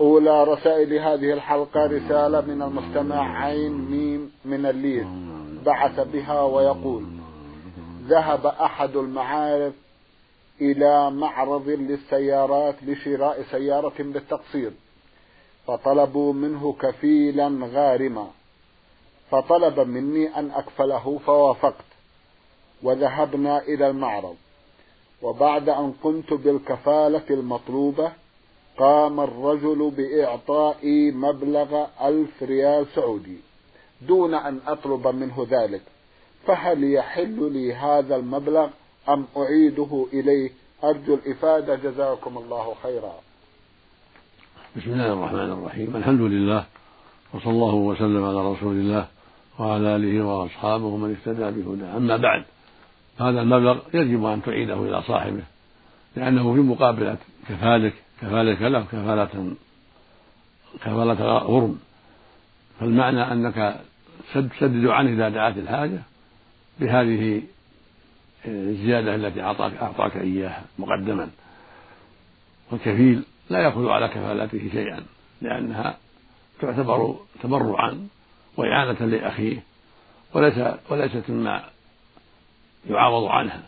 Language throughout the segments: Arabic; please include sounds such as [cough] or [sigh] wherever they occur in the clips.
أولى رسائل هذه الحلقة رسالة من المستمع عين ميم من الليل بعث بها ويقول ذهب أحد المعارف إلى معرض للسيارات لشراء سيارة بالتقسيط فطلبوا منه كفيلا غارما. فطلب مني أن أكفله فوافقت وذهبنا إلى المعرض. وبعد أن قمت بالكفالة المطلوبة قام الرجل بإعطائي مبلغ ألف ريال سعودي دون أن أطلب منه ذلك. فهل يحل لي هذا المبلغ أم أعيده إليه؟ أرجو الإفادة. جزاكم الله خيرا. بسم الله الرحمن الرحيم. الحمد لله وصلى الله وسلم على رسول الله وعلى آله وأصحابه ومن اهتدى بهداه. أما بعد هذا المبلغ يجب أن تعيده إلى صاحبه لأنه في مقابلة كفالك كفالة له كفالة كفالة غرم. فالمعنى أنك تسدد عنه إذا دعت الحاجة بهذه الزيادة التي أعطاك أعطاك إياها مقدما. والكفيل لا يأخذ على كفالته شيئا لأنها تعتبر تبرعا وإعانة لأخيه وليس وليست مما يعاوض عنها.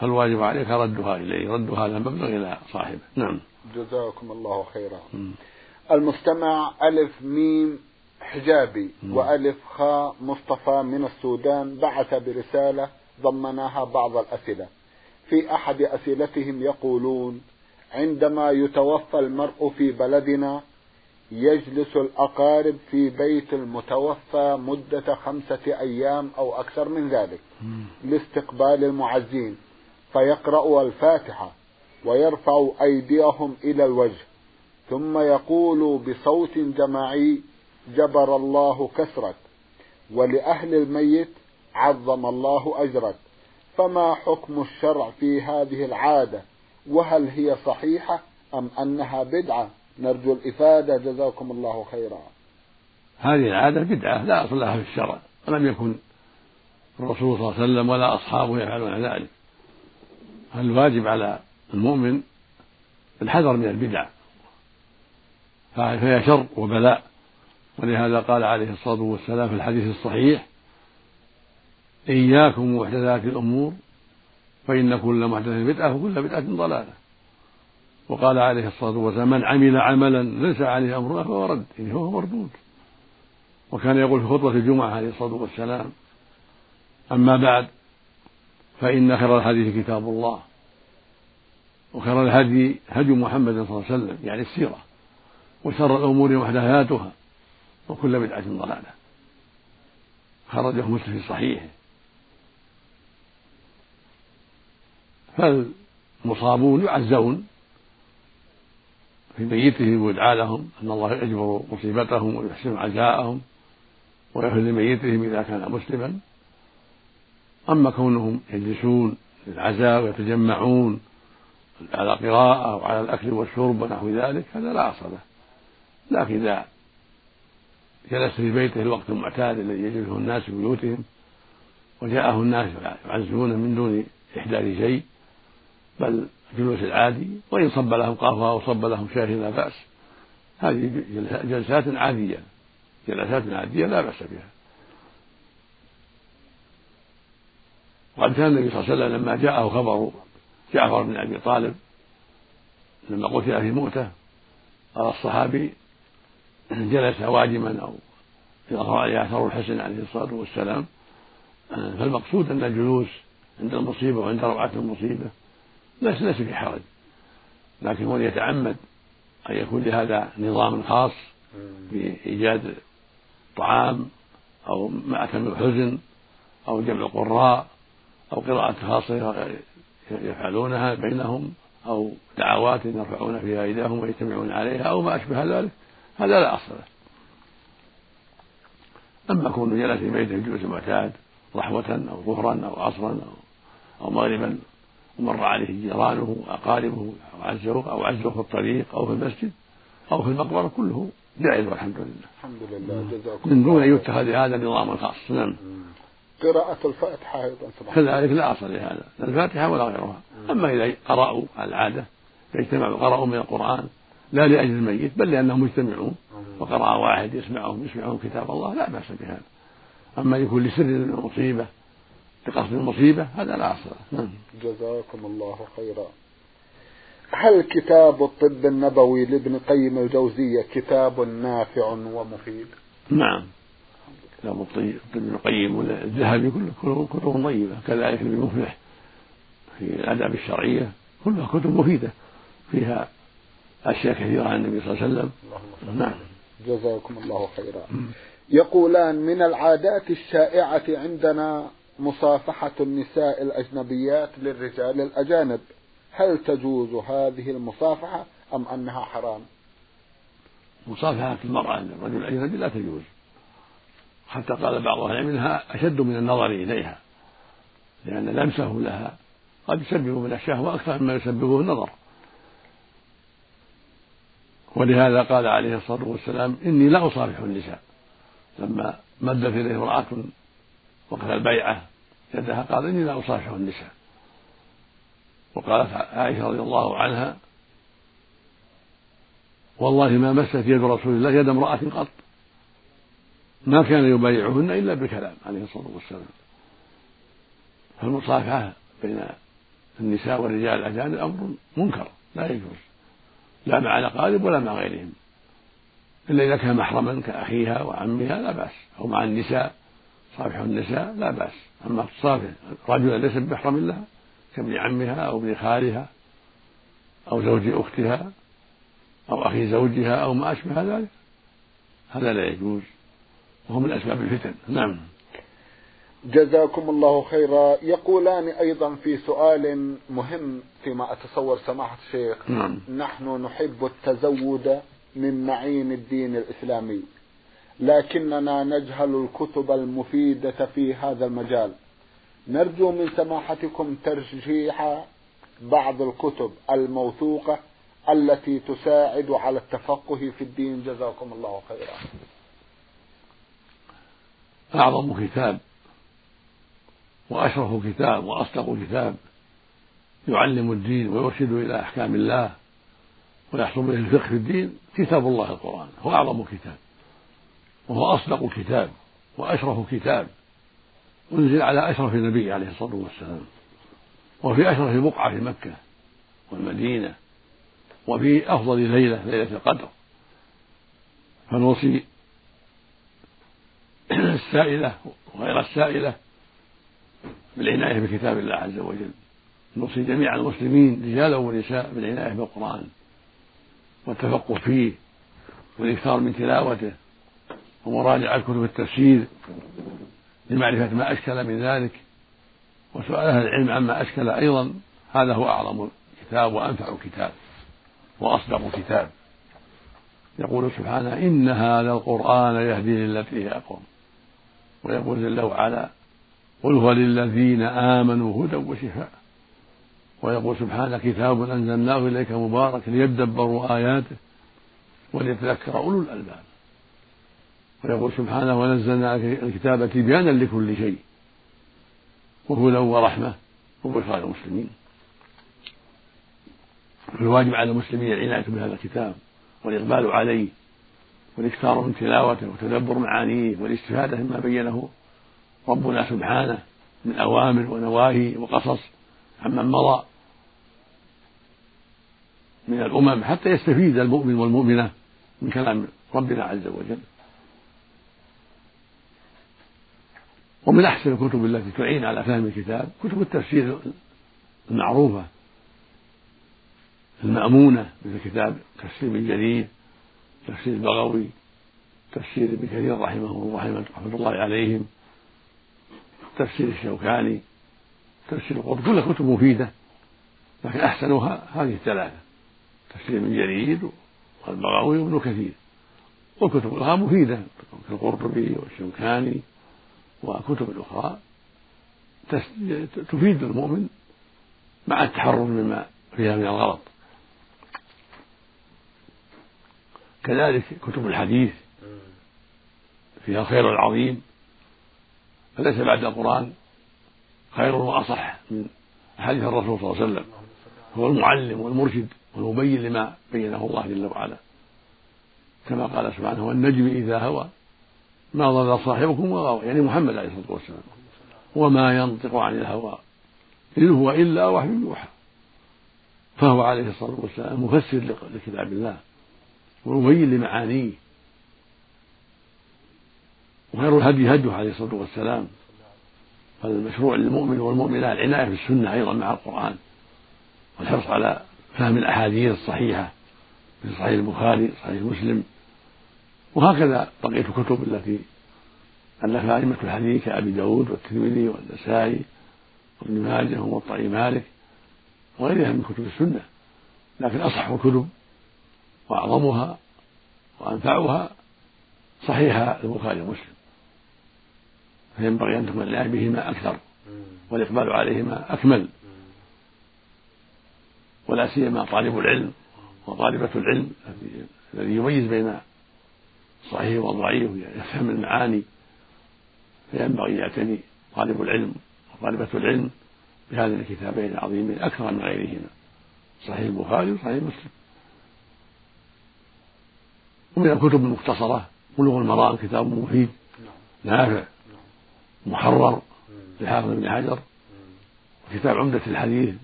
فالواجب عليك ردها إليه رد هذا المبلغ إلى صاحبه. نعم. جزاكم الله خيرا. م. المستمع ألف ميم حجابي م. وألف خاء مصطفى من السودان بعث برسالة ضمناها بعض الأسئلة. في أحد أسئلتهم يقولون عندما يتوفى المرء في بلدنا يجلس الأقارب في بيت المتوفى مدة خمسة أيام أو أكثر من ذلك لاستقبال المعزين. فيقرأ الفاتحة ويرفع أيديهم إلى الوجه ثم يقول بصوت جماعي جبر الله كسرك ولأهل الميت عظم الله أجرك. فما حكم الشرع في هذه العادة؟ وهل هي صحيحة أم أنها بدعة؟ نرجو الإفادة. جزاكم الله خيرا. هذه العادة بدعة لا أصل لها في الشرع ولم يكن الرسول صلى الله عليه وسلم ولا أصحابه يفعلون ذلك. الواجب على المؤمن الحذر من البدع. فهي شر وبلاء. ولهذا قال عليه الصلاة والسلام في الحديث الصحيح إياكم محدثات الأمور فإن كل محدث بدعة وكل بدعة ضلالة. وقال عليه الصلاة والسلام من عمل عملا ليس عليه أمرنا فهو رد يعني هو مردود. وكان يقول في خطبة الجمعة عليه الصلاة والسلام أما بعد فإن خير الحديث كتاب الله وخير الهدي هدي محمد صلى الله عليه وسلم يعني السيرة وشر الأمور محدثاتها وكل بدعة ضلالة. خرجه مسلم في صحيحه. فالمصابون يعزون في ميتهم ويدعى لهم أن الله يجبر مصيبتهم ويحسن عزاءهم ويغفر لميتهم إذا كان مسلما. أما كونهم يجلسون للعزاء ويتجمعون على قراءة أو على الأكل والشرب ونحو ذلك هذا لا أصل له. لكن إذا جلس في بيته الوقت المعتاد الذي يجلسه الناس في بيوتهم وجاءه الناس يعزونه من دون إحداث شيء بل الجلوس العادي وإن صب لهم قهوة أو صب لهم شاي لا بأس هذه جلسات عادية. جلسات عادية لا بأس بها. وقد كان النبي صلى الله عليه وسلم لما جاءه خبر جعفر بن أبي طالب لما قتل في موته قال الصحابي جلس واجما أو إذا رأى أثر الحسن عليه الصلاة والسلام فالمقصود أن الجلوس عند المصيبة وعند روعة المصيبة ليس ليس في حرج. لكن هو يتعمد أن يكون لهذا نظام خاص بإيجاد طعام أو مأكل الحزن أو جمع القراء أو قراءة خاصة يفعلونها بينهم أو دعوات يرفعون فيها أيديهم ويجتمعون عليها أو ما أشبه ذلك هذا لا أصل له. أما كونه جلس في بيته الجلوس المعتاد رحوة أو ظهرا أو عصرا أو, أو مغربا ومر عليه جيرانه وأقاربه أو عزه أو عزه في الطريق أو في المسجد أو في المقبرة كله جائز والحمد لله. الحمد لله جزاكم من دون أن يتخذ هذا نظام خاص نعم. قراءة الفاتحة أيضا كذلك لا أصل لهذا لا الفاتحة ولا غيرها. أما إذا قرأوا على العادة اجتمعوا قرأوا من القرآن لا لأجل الميت بل لأنهم مجتمعون وقرأ واحد يسمعهم يسمعهم كتاب الله لا بأس بهذا. أما يكون لسر المصيبة لقصد المصيبة هذا لا أصل نعم. جزاكم الله خيرا. هل كتاب الطب النبوي لابن قيم الجوزية كتاب نافع ومفيد؟ نعم. كتاب الطب ابن القيم والذهبي كله كتب طيبة كذلك ابن مفلح. في الآداب الشرعية كلها كتب مفيدة. فيها أشياء كثيرة عن النبي صلى الله عليه وسلم. نعم. جزاكم الله خيرا. يقولان من العادات الشائعة عندنا مصافحة النساء الأجنبيات للرجال الأجانب. هل تجوز هذه المصافحة أم أنها حرام؟ مصافحة المرأة للرجل الأجنبي لا تجوز. حتى قال بعض أهل العلم إنها أشد من النظر إليها لأن لمسه لها. قد يسبب من الشهوة أكثر مما يسببه النظر. ولهذا قال عليه الصلاة والسلام إني لا أصافح النساء. لما مدت إليه امرأة وقت البيعة يدها قال إني لا أصافح النساء. وقالت عائشة رضي الله عنها والله ما مست يد رسول الله يد امرأة قط. ما كان يبايعهن إلا بالكلام عليه الصلاة والسلام. فالمصافحة بين النساء والرجال الأجانب أمر منكر لا يجوز. لا مع الأقارب ولا مع غيرهم. إلا إذا كان محرما كأخيها وعمها لا بأس. أو مع النساء صافح النساء لا بأس. أما تصافح رجلا ليس بمحرم لها كابن عمها أو ابن خالها أو زوج أختها أو أخي زوجها أو ما أشبه ذلك. هذا لا يجوز. وهو من أسباب الفتن. نعم. جزاكم الله خيرا. يقولان أيضا في سؤال مهم فيما أتصور سماحة الشيخ. نعم. نحن نحب التزود من معين الدين الإسلامي لكننا نجهل الكتب المفيدة في هذا المجال. نرجو من سماحتكم ترجيح بعض الكتب الموثوقة التي تساعد على التفقه في الدين. جزاكم الله خيرا. أعظم كتاب وأشرف كتاب وأصدق كتاب يعلم الدين ويرشد إلى أحكام الله ويحصل به الفقه في الدين كتاب الله القرآن. هو أعظم كتاب. وهو أصدق كتاب وأشرف كتاب. أنزل على أشرف النبي عليه الصلاة والسلام. وفي أشرف بقعة في مكة والمدينة. وفي أفضل ليلة ليلة القدر. فنوصي السائلة وغير السائلة بالعناية بكتاب الله عز وجل. نوصي جميع المسلمين رجالا ونساء بالعناية بالقرآن والتفقه فيه والإكثار من تلاوته ومراجعة كتب التفسير لمعرفة ما أشكل من ذلك وسؤال أهل العلم عما أشكل أيضا. هذا هو أعظم كتاب وأنفع كتاب وأصدق كتاب يقول سبحانه إن هذا القرآن يهدي للتي هي أقوم. ويقول جل وعلا قل هو للذين آمنوا هدى وشفاء. ويقول سبحانه كتاب أنزلناه إليك مبارك ليدبروا آياته وليتذكر أولو الألباب. ويقول سبحانه ونزلنا الكتاب تبيانا لكل شيء وهدى ورحمة وبشرى للمسلمين. فالواجب على المسلمين العناية بهذا الكتاب والإقبال عليه والإكثار من تلاوته وتدبر معانيه والاستفادة مما بينه. ربنا سبحانه من أوامر ونواهي وقصص عمن مضى من الأمم حتى يستفيد المؤمن والمؤمنة من كلام ربنا عز وجل. ومن أحسن الكتب التي تعين على فهم الكتاب كتب التفسير المعروفة المأمونة مثل كتاب تفسير جرير تفسير البغوي تفسير ابن كثير رحمه الله رحمة الله عليهم تفسير الشوكاني تفسير القرطبي كلها كتب مفيدة لكن أحسنها هذه الثلاثة تفسير ابن جرير والبغوي وابن كثير. والكتب الأخرى مفيدة كالقرطبي والشوكاني وكتب الأخرى تفيد المؤمن مع التحرر مما فيها من الغلط. كذلك كتب الحديث فيها الخير العظيم فليس بعد القرآن؟ خير وأصح من أحاديث الرسول صلى الله عليه وسلم. هو المعلم والمرشد والمبين لما بينه الله جل وعلا. كما قال سبحانه والنجم إذا هوى ما ضل صاحبكم وغوى يعني محمد عليه الصلاة والسلام. وما ينطق عن الهوى إن هو إلا وحي يوحى. فهو عليه الصلاة والسلام مفسر لكتاب الله. ومبين لمعانيه. وخير الهدي هديه عليه الصلاة والسلام. فالمشروع للمؤمن والمؤمنة العناية بالسنة أيضا مع القرآن. والحرص على فهم الأحاديث الصحيحة في صحيح البخاري صحيح مسلم. وهكذا بقية الكتب التي ألفها أئمة الحديث كأبي داود والترمذي والنسائي وابن ماجه وموطأ مالك وغيرها من كتب السنة. لكن أصح الكتب وأعظمها وأنفعها صحيح البخاري ومسلم. فينبغي أن تكون العناية بهما أكثر والإقبال عليهما أكمل. ولا سيما طالب العلم وطالبة العلم الذي يميز بين الصحيح والضعيف يفهم المعاني. فينبغي يعتني طالب العلم وطالبة العلم بهذين الكتابين العظيمين أكثر من غيرهما. صحيح البخاري وصحيح مسلم. ومن الكتب المختصرة بلوغ المرام كتاب مفيد نافع محرر لحافظ ابن حجر وكتاب عمدة الحديث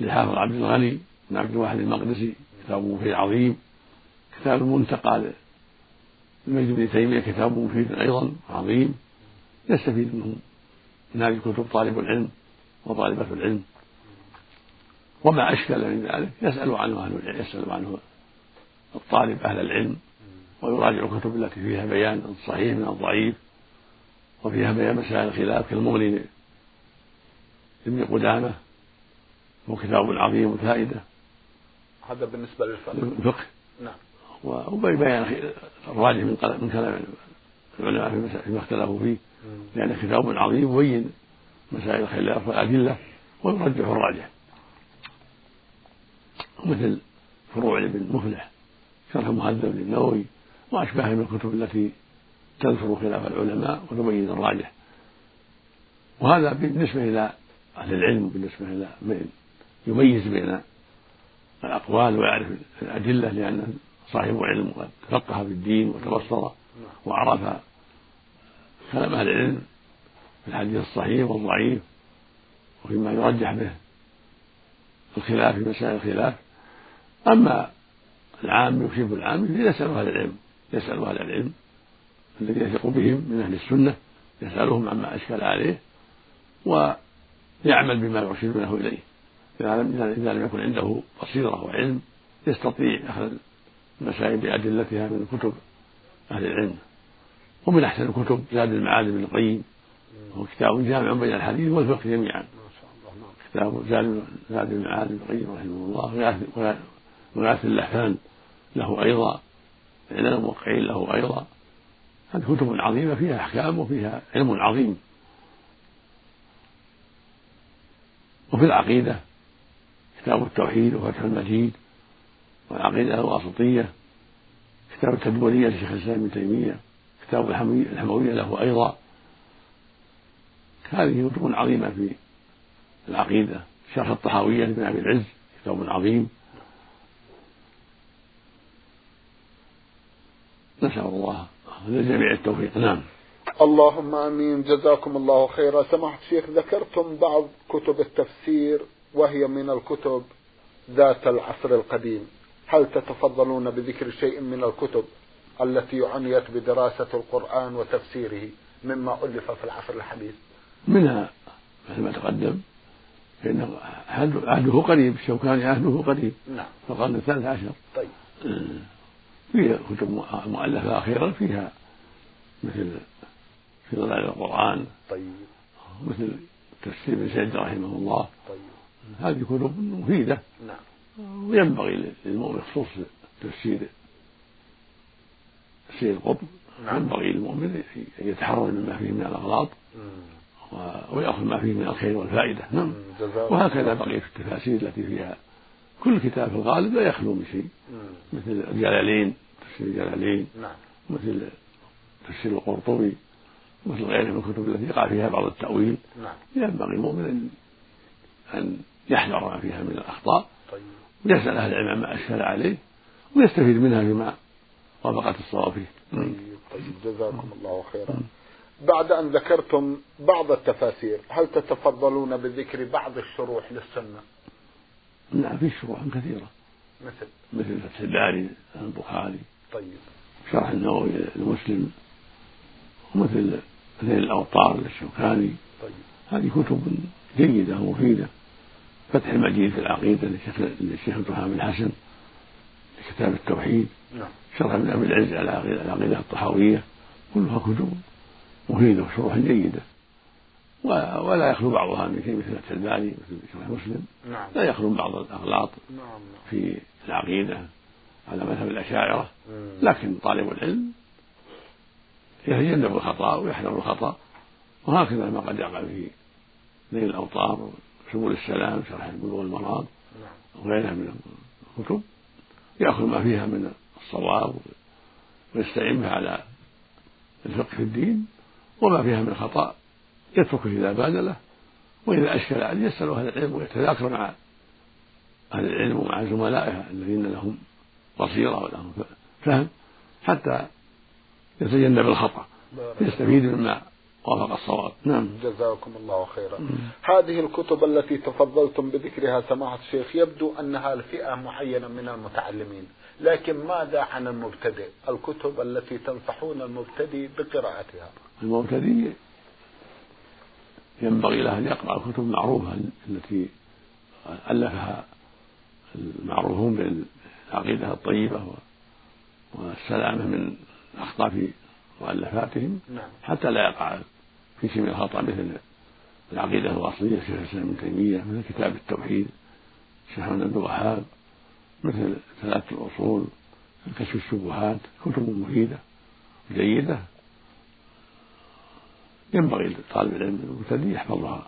للحافظ عبد الغني بن عبد الواحد المقدسي كتاب مفيد عظيم كتاب المنتقى للمجد بن تيمية كتاب مفيد أيضا عظيم يستفيد منه من هذه الكتب طالب العلم وطالبة العلم. وما أشكل من ذلك يسأل عنه أهل العلم يسأل عنه الطالب أهل العلم ويراجع الكتب التي فيها بيان الصحيح من الضعيف وفيها بيان مسائل الخلاف كالمغني لابن قدامة هو كتاب عظيم وفائدة. هذا بالنسبة للفقه. نعم. وبيان الراجح من من كلام العلماء فيما اختلفوا فيه. لأنه كتاب عظيم يبين مسائل الخلاف والأدلة ويرجح الراجح. مثل فروع لابن مفلح. شرح مهذب للنووي وأشباهه من الكتب التي تذكر خلاف العلماء وتبين الراجح. وهذا بالنسبة إلى أهل العلم بالنسبة إلى من يميز بين الأقوال ويعرف الأدلة لأن صاحب علم وقد تفقه في الدين وتبصر وعرف كلام أهل العلم في الحديث الصحيح والضعيف وفيما يرجح به الخلاف في مسائل الخلاف. أما العام يكشف العام يسأل أهل العلم يسأل أهل العلم الذي يثق بهم من أهل السنة يسألهم عما أشكل عليه ويعمل بما يرشدونه إليه. إذا لم يكن عنده بصيرة وعلم يستطيع أخذ المسائل بأدلتها من كتب أهل العلم. ومن أحسن الكتب زاد المعاد بن القيم وهو كتاب جامع بين الحديث والفقه جميعا. كتاب زاد المعاد بن القيم رحمه الله وغاث اللحفان له أيضا إعلان الموقعين له أيضا. هذه كتب عظيمة فيها أحكام وفيها علم عظيم. وفي العقيدة كتاب التوحيد وفتح المجيد والعقيدة الواسطية كتاب التدورية لشيخ الإسلام ابن تيمية كتاب الحموية له أيضا. هذه كتب عظيمة في العقيدة. شرح الطحاوية لابن أبي العز كتاب عظيم. نسأل الله للجميع التوفيق. نعم. اللهم آمين. جزاكم الله خيرا. سماحة الشيخ ذكرتم بعض كتب التفسير وهي من الكتب ذات العصر القديم. هل تتفضلون بذكر شيء من الكتب التي عنيت بدراسة القرآن وتفسيره مما ألف في العصر الحديث؟ منها مثل ما تقدم فإن عهده قريب الشوكاني عهده قريب. نعم. في القرن الثالث عشر. طيب. فيها كتب مؤلفة أخيرا فيها مثل في ظلال القرآن طيب. مثل تفسير ابن سعد رحمه الله. طيب. هذه كتب مفيدة. نعم. وينبغي للمؤمن خصوص تفسير تفسير القطب نعم. ينبغي للمؤمن أن يتحرر مما فيه من الأغلاط ويأخذ ما فيه من الخير والفائدة. نعم. وهكذا بقية التفاسير التي فيها كل كتاب في الغالب لا يخلو من شيء. مثل الجلالين تفسير الجلالين. نعم. مثل تفسير القرطبي. مثل غيره من الكتب التي يقع فيها بعض التأويل. نعم. ينبغي المؤمن أن يحذر ما فيها من الأخطاء. طيب. ويسأل أهل العلم ما أشكل عليه. ويستفيد منها فيما وافقت الصواب فيه. طيب طيب جزاكم الله خيرا. بعد أن ذكرتم بعض التفاسير هل تتفضلون بذكر بعض الشروح للسنة؟ نعم في شروح كثيرة. مثل؟ مثل فتح الباري البخاري. طيب. شرح النووي لمسلم. ومثل مثل الأوطار للشوكاني. طيب. هذه كتب جيدة ومفيدة. فتح المجيد في العقيدة للشيخ عبد الرحمن بن حسن لكتاب التوحيد. نعم. شرح ابن أبي العز على العقيدة الطحاوية. كلها كتب مفيدة وشروح جيدة. ولا يخلو بعضها من شيء مثل فتح الباري مثل شرح مسلم نعم. لا يخلو بعض الأغلاط نعم نعم. في العقيدة. على مذهب الأشاعرة. مم. لكن طالب العلم يتجنب الخطأ ويحذر الخطأ. وهكذا ما قد يقع في نيل الأوطار سبل السلام شرح بلوغ المرام نعم. وغيرها من الكتب. يأخذ ما فيها من الصواب ويستعين على الفقه في الدين وما فيها من خطأ يتركه إذا بان له وإذا أشكل عليه يسأل أهل العلم ويتذاكر مع أهل العلم ومع زملائه الذين لهم بصيرة ولهم فهم حتى يتجنب الخطأ. يستفيد مما وافق الصواب. نعم. جزاكم الله خيرا. هذه الكتب التي تفضلتم بذكرها سماحة الشيخ يبدو أنها لفئة معينة من المتعلمين لكن ماذا عن المبتدئ؟ الكتب التي تنصحون المبتدئ بقراءتها. المبتدئ ينبغي له أن يقرأ الكتب المعروفة التي ألفها المعروفون بالعقيدة الطيبة والسلامة من الأخطاء في مؤلفاتهم نعم. حتى لا يقع في شيء من الخطأ مثل العقيدة الأصلية شيخ الإسلام ابن تيمية مثل كتاب التوحيد شيخ محمد بن الوهاب مثل ثلاثة الأصول كشف الشبهات كتب مفيدة جيدة. ينبغي لطالب العلم المبتدئ يحفظها.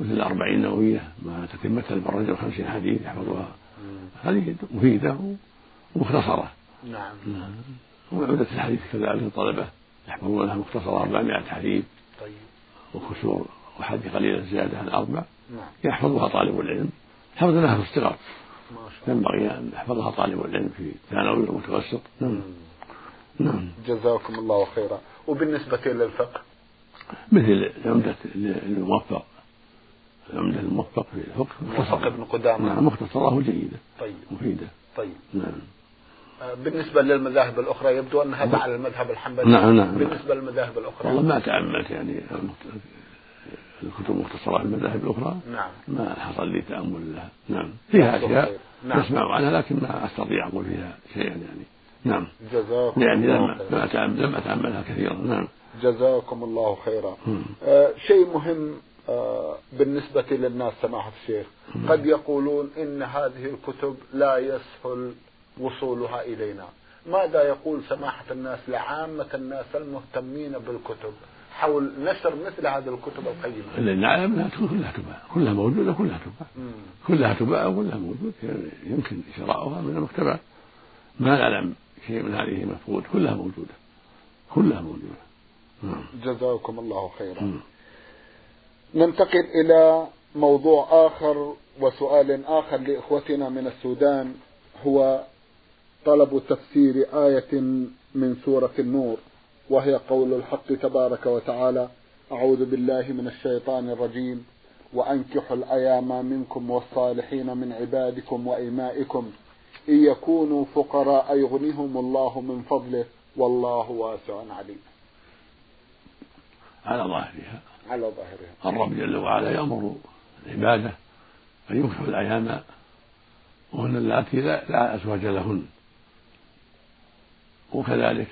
مثل الأربعين النووية مع تتمتها بالرجل خمسين حديث يحفظها. هذه مفيدة ومختصرة. نعم. وعودة الحديث كذلك الطلبة يحفظونها مختصرة 400 حديث. طيب. وكسور وحديث قليلة زيادة عن أربع. نعم. يحفظها طالب العلم. حفظ لها في الصغر. ما شاء الله. ينبغي أن يحفظها طالب العلم في ثانوي ومتوسط نعم. نعم. جزاكم الله خيرا. وبالنسبة للفقه مثل عمدة الموفق. العمدة الموفق في الفقه. موفق ابن قدامة. نعم مختصرة جيدة طيب. مفيدة. طيب. نعم. آه، بالنسبة للمذاهب الأخرى يبدو أن هذا على المذهب الحنبلي. نعم، نعم. بالنسبة للمذاهب الأخرى. والله ما تأملت يعني الكتب المختصرة في المذاهب الأخرى. نعم. ما حصل لي تأمل لها. نعم. فيها أشياء نعم. نسمع عنها لكن ما أستطيع أقول فيها شيئا يعني. نعم. جزاكم يعني الله لم أتأمل لم أتأملها كثيرا. نعم. جزاكم الله خيرا. مم. آه شيء مهم آه بالنسبة للناس سماحة الشيخ. قد يقولون إن هذه الكتب لا يسهل وصولها إلينا. ماذا يقول سماحة الناس لعامة الناس المهتمين بالكتب حول نشر مثل هذه الكتب القيمة؟ أنها تكون كلها تباع. كلها موجودة كلها تباع. مم. كلها تباع وكلها موجود يعني يمكن شراؤها من المكتبات. ما نعلم شيء من هذه مفقود كلها موجودة. كلها موجودة. نعم جزاكم الله خيرا. مم. ننتقل إلى موضوع آخر وسؤال آخر لإخوتنا من السودان هو طلب تفسير آية من سورة النور وهي قول الحق تبارك وتعالى أعوذ بالله من الشيطان الرجيم وأنكحوا الأيام منكم والصالحين من عبادكم وإمائكم إن يكونوا فقراء يغنهم الله من فضله والله واسع عليم. على ظاهرها. على ظاهرها. الرب جل وعلا يأمر العبادة أن ينكحوا الأيام وهن اللاتي لا, لا أزواج لهن. وكذلك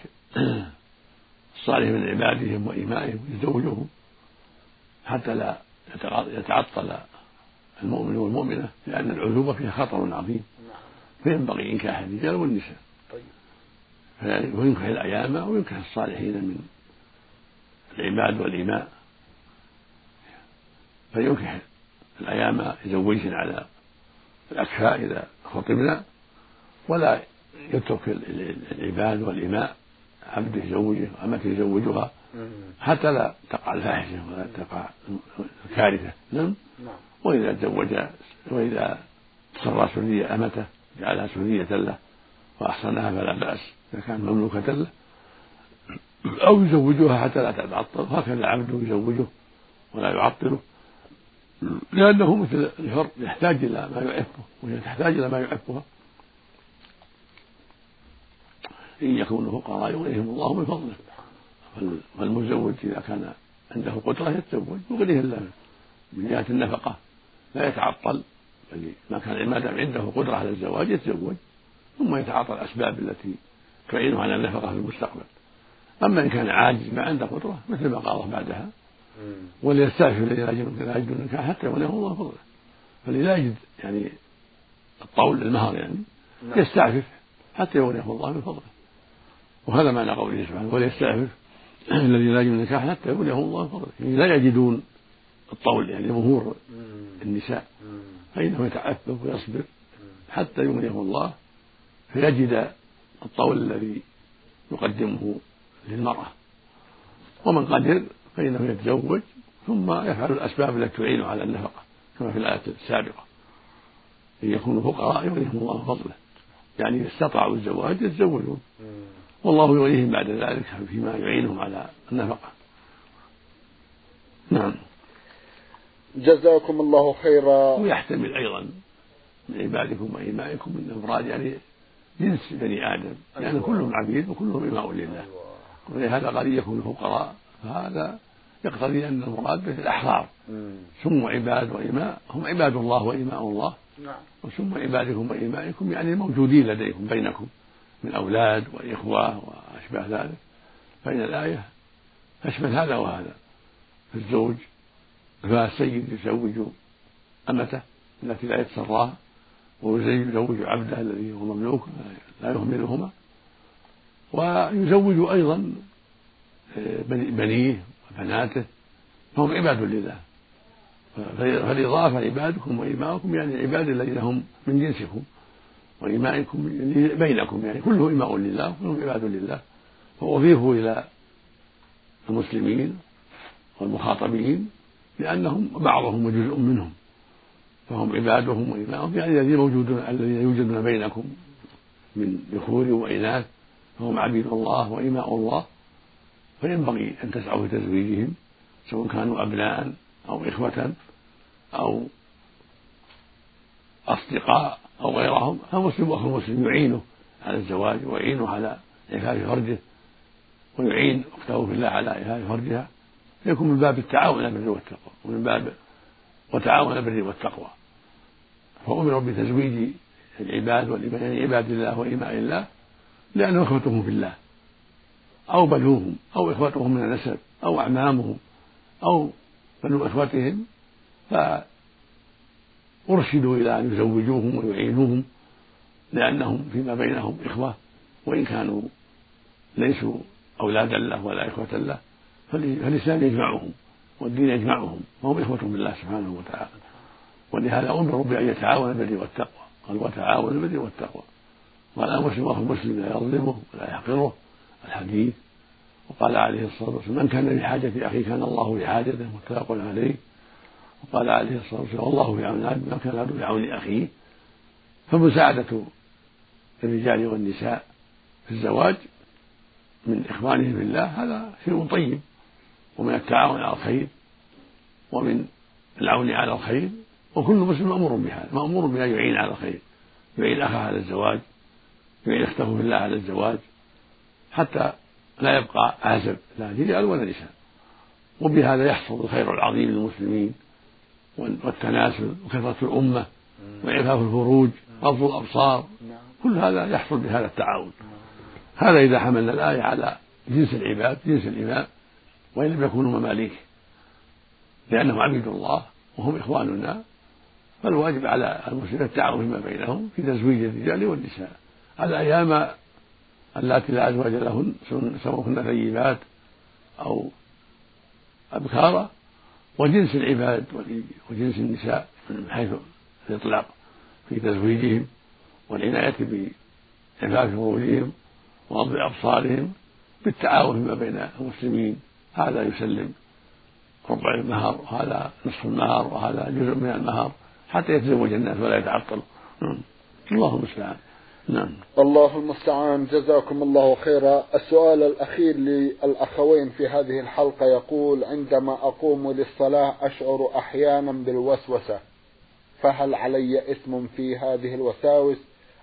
الصالح من عبادهم وإمائهم يزوجهم حتى لا يتعطل المؤمن والمؤمنة لأن العذوبة فيها خطر عظيم. نعم. فينبغي إنكاح الرجال والنساء. طيب. وينكح الأيام وينكح الصالحين من العباد والإماء فينكح الأيام يزوجهن على الأكفاء إذا خطبنا ولا يترك العباد والإماء عبده يزوجه وأمته يزوجها حتى لا تقع الفاحشة ولا تقع الكارثة. نعم, نعم. وإذا تزوج وإذا سرى سرية أمته جعلها سرية له وأحصنها فلا بأس إذا كانت مملوكة له. أو يزوجها حتى لا تتعطل. هكذا عبده يزوجه ولا يعطله. لأنه مثل الحر يحتاج إلى ما يعفه وهي تحتاج إلى ما يعفها إن يكونوا فقراء يغنيهم الله من فضله. فالمزوج إذا كان عنده قدرة يتزوج يغنيه الله من جهة النفقة. لا يتعطل بل ما كان ما دام عنده قدرة على الزواج يتزوج ثم يتعاطى الأسباب التي تعينه على النفقة في المستقبل. أما إن كان عاجز ما عنده قدرة مثل ما قال الله بعدها. وليستعفف الذي لا يجد النكاح حتى يغنيه الله فضله. فالذي لا يجد يعني الطول المهر يعني نعم. يستعفف حتى يغنيه الله من فضله وهذا معنى قوله سبحانه وليستعفف [clears throat] الذي لا يجد النكاح حتى يغنيه الله من فضله يعني لا يجدون الطول يعني ظهور النساء. فإنه يتعفف ويصبر حتى يغنيه الله فيجد الطول الذي يقدمه للمرأة. ومن قدر فإنه يتزوج ثم يفعل الأسباب التي تعينه على النفقة كما في الآية السابقة. إن يكونوا فقراء يغنيهم الله فضله. يعني إذا استطاعوا الزواج يتزوجون. والله يغنيهم بعد ذلك فيما يعينهم على النفقة. نعم. جزاكم الله خيرا. ويحتمل أيضا من عبادكم وإمائكم من أفراد يعني جنس بني آدم. لأن يعني كلهم عبيد وكلهم إماء لله. ولهذا قد يكونوا فقراء فهذا يقتضي أن المراد به الأحرار. سموا عباد وإماء. هم عباد الله وإماء الله. نعم. وسموا عبادكم وإمائكم يعني موجودين لديكم بينكم. من أولاد وإخوة وأشباه ذلك. فإن الآية تشمل هذا وهذا. الزوج فالسيد يزوج أمته التي لا يتسراها ويزوج عبده الذي هو مملوك لا يهملهما. ويزوج أيضا آه، بنيه وبناته فهم عباد لله. فالإضافة عبادكم وإماؤكم يعني عباد الذين هم من جنسكم وإمائكم يعني بينكم يعني كله إماء لله وكلهم عباد لله. فأضيفوا إلى المسلمين والمخاطبين لأنهم بعضهم وجزء منهم فهم عبادهم وإماءهم يعني الذين موجودون الذين يوجدون بينكم من ذكور وإناث. فهم عبيد الله وإماء الله فينبغي أن تسعوا في تزويجهم سواء كانوا أبناء أو إخوة أو أصدقاء أو غيرهم. فالمسلم أخو المسلم يعينه على الزواج ويعينه على إعفاف فرجه ويعين أخته في الله على إعفاف فرجها. فيكون من باب التعاون على البر والتقوى ومن باب وتعاون على البر والتقوى. فأمروا بتزويج العباد والإيمان يعني عباد الله وإيماء الله لأنهم إخوتهم في الله. أو بنوهم أو إخوتهم من النسب أو أعمامهم أو بنو إخوتهم فأرشدوا إلى أن يزوجوهم ويعينوهم لأنهم فيما بينهم إخوة وإن كانوا ليسوا أولادا له ولا إخوة له فالإسلام يجمعهم والدين يجمعهم وهم إخوة بالله سبحانه وتعالى. ولهذا أمروا بأن يتعاونوا بالبر والتقوى قال وتعاونوا بالبر والتقوى. قال المسلم أخو المسلم لا يظلمه ولا يحقره الحديث. وقال عليه الصلاة والسلام من كان بحاجة أخيه كان الله بحاجته متفق عليه. وقال عليه الصلاة والسلام والله في عون عبد ما كان العبد في عون أخيه. فمساعدة الرجال والنساء في الزواج من إخوانهم في الله هذا شيء طيب. ومن التعاون على الخير ومن العون على الخير وكل مسلم مأمور بهذا مأمور بأن يعين على الخير يعين أخاه على الزواج. أخته في الله على الزواج حتى لا يبقى عازب لا رجال ولا نساء. وبهذا يحصل الخير العظيم للمسلمين والتناسل وكثرة الأمة وإعفاف الفروج غض الأبصار. كل هذا يحصل بهذا التعاون. هذا إذا حملنا الآية على جنس العباد جنس الإماء وإن لم يكونوا مماليك لأنهم عبيد الله وهم إخواننا فالواجب على المسلمين التعاون فيما بينهم في تزويج الرجال والنساء. على أيام اللاتي لا أزواج لهن سواء ثيبات أو أبكارا وجنس العباد وجنس النساء من حيث الإطلاق في تزويجهم والعناية بعفاف فروجهم وغض أبصارهم بالتعاون فيما بين المسلمين. هذا يسلم ربع المهر وهذا نصف المهر وهذا جزء من المهر حتى يتزوج الناس ولا يتعطلوا نعم. الله المستعان نعم. الله المستعان. جزاكم الله خيرا. السؤال الأخير للأخوين في هذه الحلقة يقول عندما أقوم للصلاة أشعر أحيانا بالوسوسة فهل علي إثم في هذه الوساوس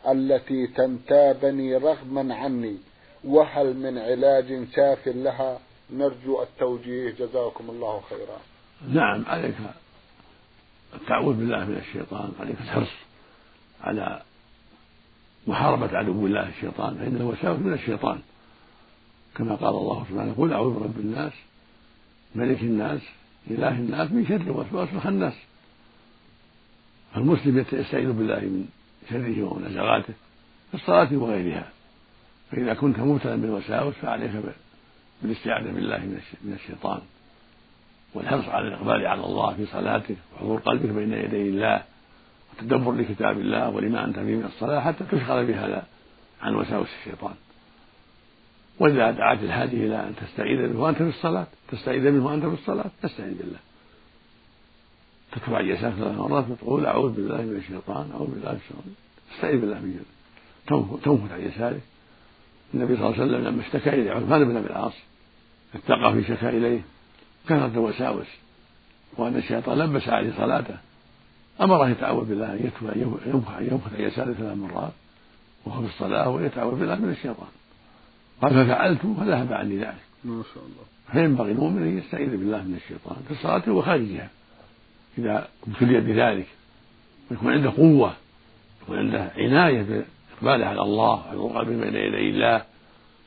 التي تنتابني رغما عني؟ وهل من علاج شاف لها؟ نرجو التوجيه. جزاكم الله خيرا. نعم عليك. التعوذ بالله من الشيطان عليك الحرص على محاربة عدو الله الشيطان فإنه وساوس من الشيطان. كما قال الله سبحانه قل أعوذ برب الناس ملك الناس إله الناس من شر وسواس الخناس فالمسلم يستعيذ بالله من شره ونزغاته في الصلاة وغيرها. فإذا كنت مبتلا بالوساوس فعليك بالاستعاذة بالله من الشيطان. والحرص على الإقبال على الله في صلاتك وحضور قلبك بين يدي الله. وتدبر لكتاب الله ولما أنت فيه من الصلاة حتى تشغل بهذا عن وساوس الشيطان. وإذا دعت الحاجة إلى أن تستعيذ به وأنت في الصلاة تستعيذ منه وأنت في الصلاة تستعيذ بالله. تكفى عن يسارك ثلاث مرات وتقول أعوذ بالله من الشيطان أعوذ بالله من الشيطان. تستعيذ بالله من تنفث عن يسارك النبي صلى الله عليه وسلم لما اشتكى إلى عثمان بن أبي العاص اتقى في شكا إليه كثرة الوساوس وأن الشيطان لبس عليه صلاته. أمره يتعوذ بالله أن ينفخ ينفخ عن يساره ثلاث مرات وهو في الصلاة ويتعوذ بالله من الشيطان. قال ففعلت فذهب عني ذلك. ما شاء الله. فينبغي المؤمن أن يستعيذ بالله من الشيطان في الصلاة وخارجها. إذا ابتلي بذلك ويكون عنده قوة يكون عنده عناية بإقباله على الله وحضور قلبه بين يدي الله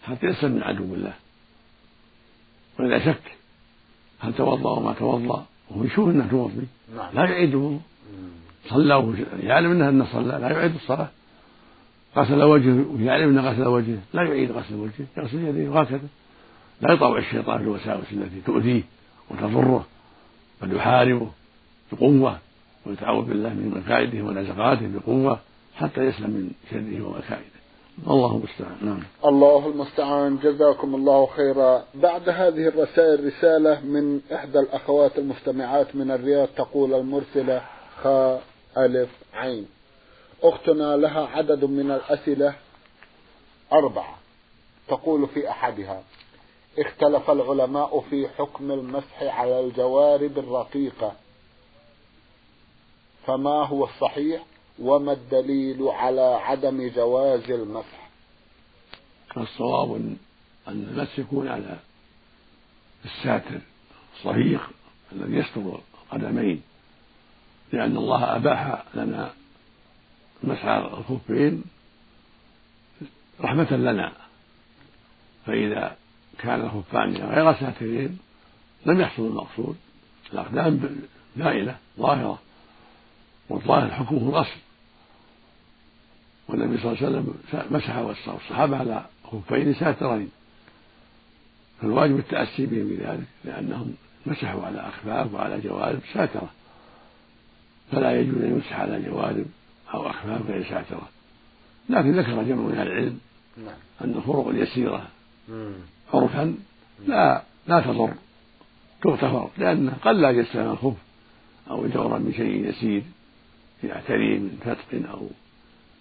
حتى يسلم من عدو الله. وإذا شك هل توضأ وما توضأ وهو يشوف أنه توضي نعم. لا يعيد الوضوء صلى يعلم أنه أنه صلى لا يعيد الصلاة. غسل وجهه ويعلم أنه غسل وجهه لا يعيد غسل وجهه يغسل يديه وهكذا. لا يطاوع الشيطان الوساوس التي تؤذيه وتضره بل يحاربه بقوة ويتعوذ بالله من مكائده ونزغاته بقوة حتى يسلم من شره ومكائده. الله المستعان. نعم. الله المستعان. جزاكم الله خيرا. بعد هذه الرسائل رسالة من إحدى الأخوات المستمعات من الرياض تقول المرسلة خاء ألف عين. أختنا لها عدد من الأسئلة أربعة. تقول في أحدها اختلف العلماء في حكم المسح على الجوارب الرقيقة. فما هو الصحيح؟ وما الدليل على عدم جواز المسح؟ الصواب أن المسح يكون على الساتر. الصحيح الذي يستر القدمين لأن الله أباح لنا مسح الخفين رحمة لنا. فإذا كان الخفان غير ساترين لم يحصل المقصود. الأقدام نائلة ظاهرة والظاهر حكمه الأصل. والنبي صلى الله عليه وسلم مسح والصحابة على خفين ساترين. فالواجب التأسي بهم بذلك لأنهم مسحوا على أخفاف وعلى جوارب ساترة. فلا يجوز أن يمسح على جوارب أو أخفاف غير ساترة لكن ذكر جمع من أهل العلم نعم. أن الفروق اليسيرة عرفا لا لا تضر تغتفر لأن قد لا يستلم الخف أو يجور من شيء يسير يعتريه من فتق أو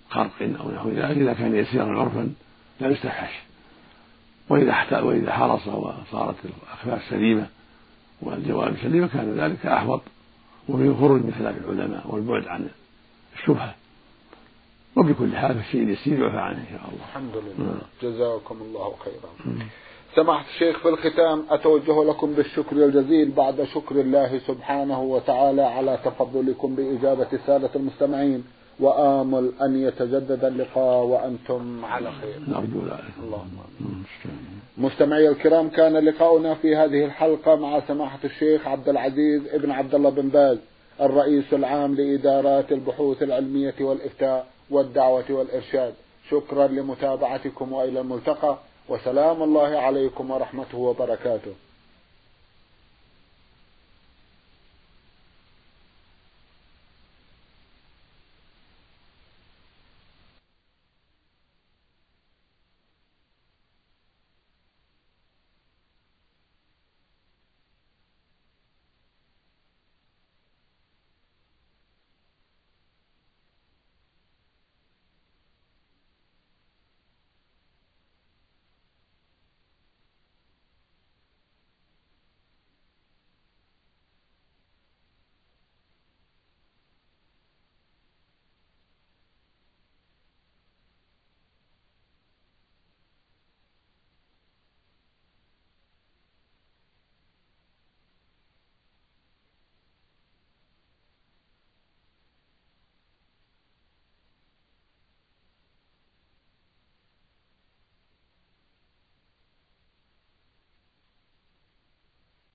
خرق أو نحو ذلك. إذا كان يسيرا عرفا لا يستحش. وإذا وإذا حرص وصارت الأخفاف سليمة والجواب سليمة كان ذلك أحوط. وفيه خروج من خلاف العلماء والبعد عن الشبهة. وبكل حال الشيء اليسير يعفى عنه إن شاء الله. الحمد لله. نعم. جزاكم الله خيرا. سماحة الشيخ في الختام أتوجه لكم بالشكر الجزيل بعد شكر الله سبحانه وتعالى على تفضلكم بإجابة السادة المستمعين. وآمل أن يتجدد اللقاء وأنتم على خير. نرجو ذلك. اللهم مستمعي الكرام كان لقاؤنا في هذه الحلقة مع سماحة الشيخ عبد العزيز ابن عبد الله بن باز الرئيس العام لإدارات البحوث العلمية والإفتاء والدعوة والإرشاد. شكرا لمتابعتكم وإلى الملتقى وسلام الله عليكم ورحمته وبركاته.